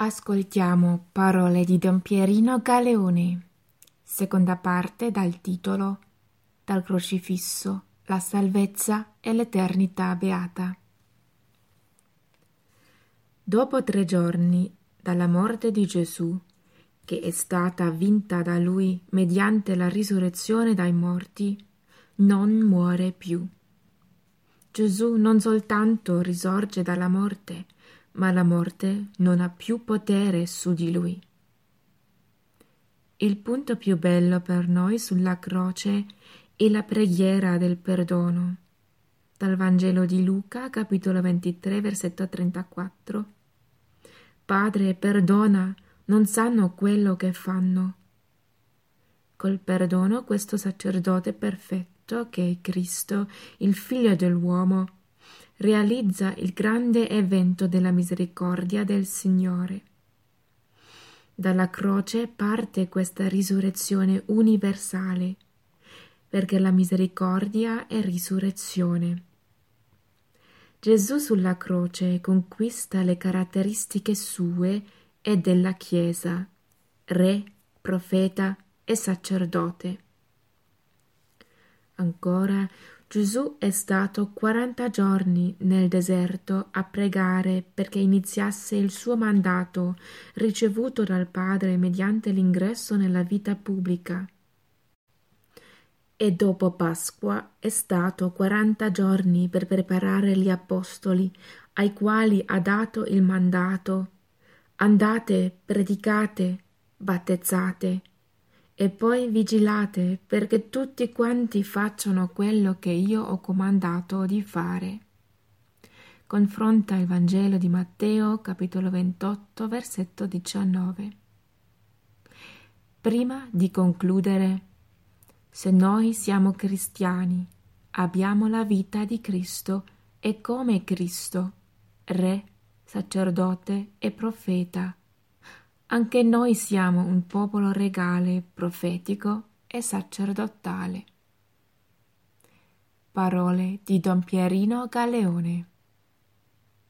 Ascoltiamo parole di Don Pierino Galeone, seconda parte dal titolo Dal crocifisso, la salvezza e l'eternità beata. Dopo tre giorni dalla morte di Gesù, che è stata vinta da lui mediante la risurrezione dai morti, non muore più. Gesù non soltanto risorge dalla morte, ma la morte non ha più potere su di lui. Il punto più bello per noi sulla croce è la preghiera del perdono. Dal Vangelo di Luca, capitolo 23, versetto 34. Padre, perdona, non sanno quello che fanno. Col perdono questo sacerdote perfetto, che è Cristo, il figlio dell'uomo, realizza il grande evento della misericordia del Signore. Dalla croce parte questa risurrezione universale, perché la misericordia è risurrezione. Gesù sulla croce conquista le caratteristiche sue e della Chiesa, re, profeta e sacerdote. Ancora Gesù è stato quaranta giorni nel deserto a pregare perché iniziasse il suo mandato ricevuto dal Padre mediante l'ingresso nella vita pubblica. E dopo Pasqua è stato quaranta giorni per preparare gli apostoli, ai quali ha dato il mandato Andate, predicate, battezzate e poi vigilate perché tutti quanti facciano quello che io ho comandato di fare. Confronta il Vangelo di Matteo, capitolo 28, versetto 19. Prima di concludere, se noi siamo cristiani, abbiamo la vita di Cristo e come Cristo, Re, sacerdote e profeta anche noi siamo un popolo regale, profetico e sacerdotale. Parole di Don Pierino Galeone